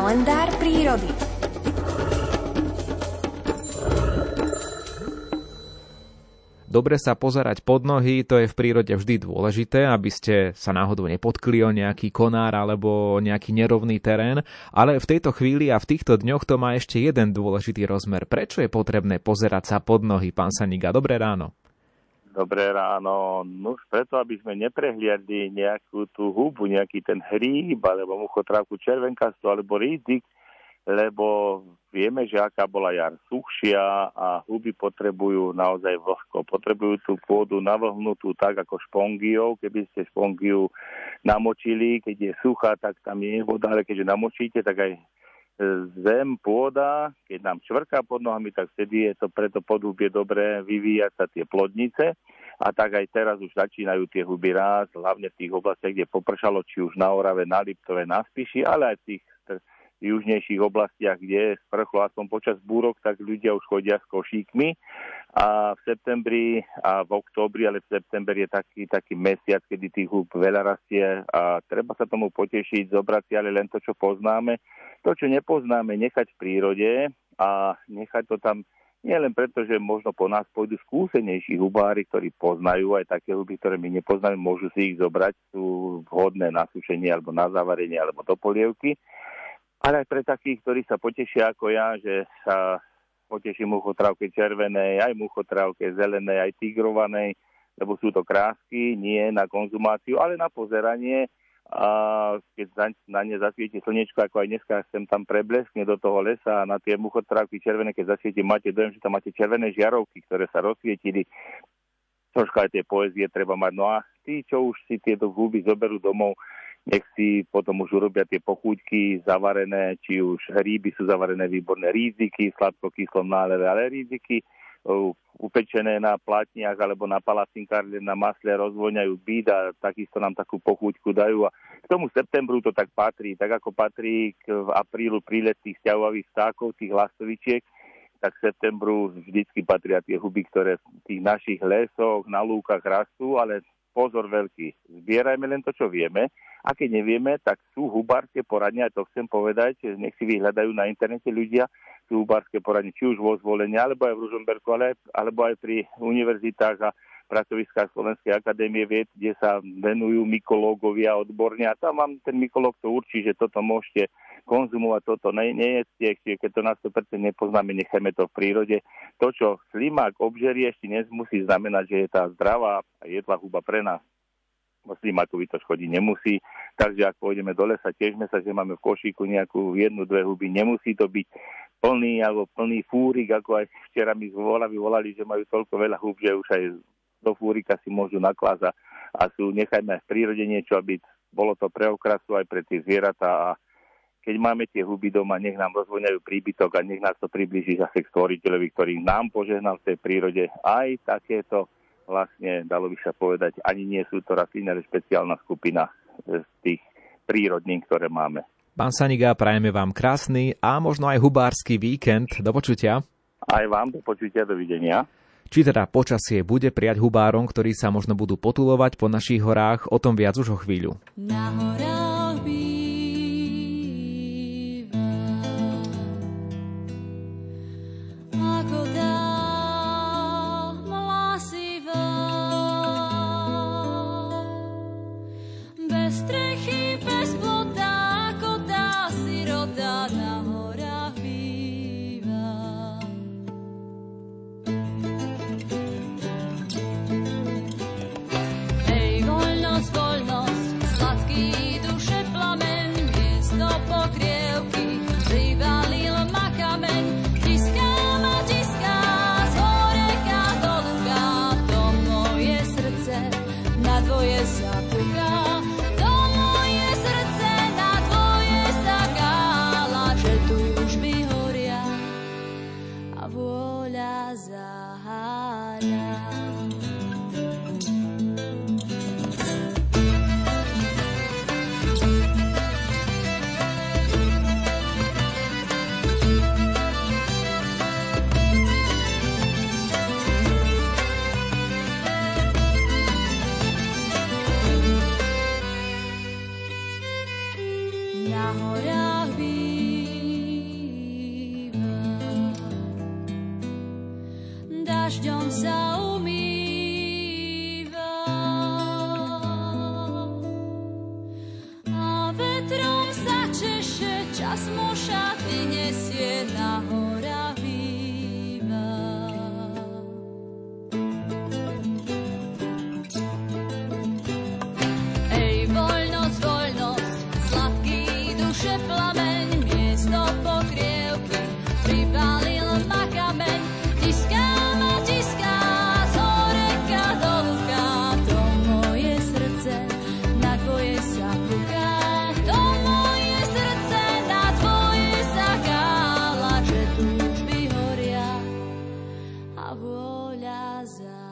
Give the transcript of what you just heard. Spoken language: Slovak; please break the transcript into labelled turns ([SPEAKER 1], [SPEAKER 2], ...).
[SPEAKER 1] Kalendár prírody. Dobre sa pozerať pod nohy, to je v prírode vždy dôležité, aby ste sa náhodou nepotkli o nejaký konár alebo nejaký nerovný terén, ale v tejto chvíli a v týchto dňoch to má ešte jeden dôležitý rozmer. Prečo je potrebné pozerať sa pod nohy, pán Saniga? Dobré ráno.
[SPEAKER 2] Dobré ráno. No preto, aby sme neprehliadli nejakú tú hubu, nejaký ten hríb, alebo muchotrávku červenkastu, alebo rízik, lebo vieme, že aká bola jar suchšia a huby potrebujú naozaj vlhko. Potrebujú tú pôdu navlhnutú tak ako špongiou. Keby ste špongiu namočili, keď je suchá, tak tam je voda, ale keďže namočíte, tak aj zem, pôda, keď nám čvrká pod nohami, tak vtedy je to preto podhubie dobré vyvíjať sa tie plodnice. A tak aj teraz už začínajú tie huby rásť, hlavne v tých oblastiach, kde popršalo, či už na Orave, na Liptove, na Spiši, ale aj v tých južnejších oblastiach, kde sprchlo aspoň počas búrok, tak ľudia už chodia s košíkmi. A v septembri a v októbri, ale v septembri je taký, taký mesiac, kedy tých húb veľa rastie a treba sa tomu potešiť, zobrať si ale len to, čo poznáme. To, čo nepoznáme, nechať v prírode a nechať to tam nie len preto, že možno po nás pôjdu skúsenejší hubári, ktorí poznajú aj také huby, ktoré my nepoznáme, môžu si ich zobrať, sú vhodné na sušenie alebo na zavarenie alebo do polievky ale aj pre takých, ktorí sa potešia ako ja, že sa poteší muchotrávke červenej, aj muchotrávke zelenej, aj tigrovanej, lebo sú to krásky, nie na konzumáciu, ale na pozeranie. A keď na ne zasvieti slnečko, ako aj dneska sem tam prebleskne do toho lesa a na tie muchotrávky červené, keď zasvieti, máte dojem, že tam máte červené žiarovky, ktoré sa rozsvietili. Troška aj tie poezie treba mať. No a tí, čo už si tieto huby zoberú domov, nech si potom už urobia tie pochúťky zavarené, či už hríby sú zavarené výborné ríziky, sladko-kyslom náleve, ale ríziky upečené na platniach alebo na palacinkárne na masle rozvoňajú byt a takisto nám takú pochúťku dajú. A k tomu septembru to tak patrí, tak ako patrí k aprílu prílet tých sťahovavých vtákov, tých lastovičiek, tak v septembru vždycky patria tie huby, ktoré v tých našich lesoch, na lúkach rastú, ale pozor veľký, zbierajme len to, čo vieme a keď nevieme, tak sú hubárske poradne, aj to chcem povedať, nech si vyhľadajú na internete ľudia, sú hubárske poradne, či už vo zvolení, alebo aj v Ružomberku, ale, alebo aj pri univerzitách a pracoviskách Slovenskej akadémie vied, kde sa venujú mykológovia odborne a tam vám ten mykológ to určí, že toto môžete konzumovať, toto nie je čiže keď to na 100% nepoznáme, nechajme to v prírode. To, čo slimák obžerie, ešte nemusí znamenať, že je tá zdravá a jedla huba pre nás. Slimákovi to škodí nemusí, takže ak pôjdeme do lesa, tiežme sa, že máme v košíku nejakú jednu, dve huby, nemusí to byť plný alebo plný fúrik, ako aj včera mi volali, volali, že majú toľko veľa húb, že už aj do fúrika si môžu naklázať a sú, nechajme v prírode niečo, aby bolo to pre okrasu aj pre tie zvieratá. A keď máme tie huby doma, nech nám rozvoňajú príbytok a nech nás to približí zase k stvoriteľovi, ktorý nám požehnal v tej prírode aj takéto vlastne, dalo by sa povedať, ani nie sú to rastliny, ale špeciálna skupina z tých prírodných, ktoré máme.
[SPEAKER 1] Pán Saniga, prajeme vám krásny a možno aj hubársky víkend. Do počutia.
[SPEAKER 2] Aj vám do počutia, dovidenia.
[SPEAKER 1] Či teda počasie bude prijať hubárom, ktorí sa možno budú potulovať po našich horách, o tom viac už o chvíľu. Na horách tvoje dažďom sa umýva. A vetrom sa češe, čas moša vyniesie nahor. vôľa za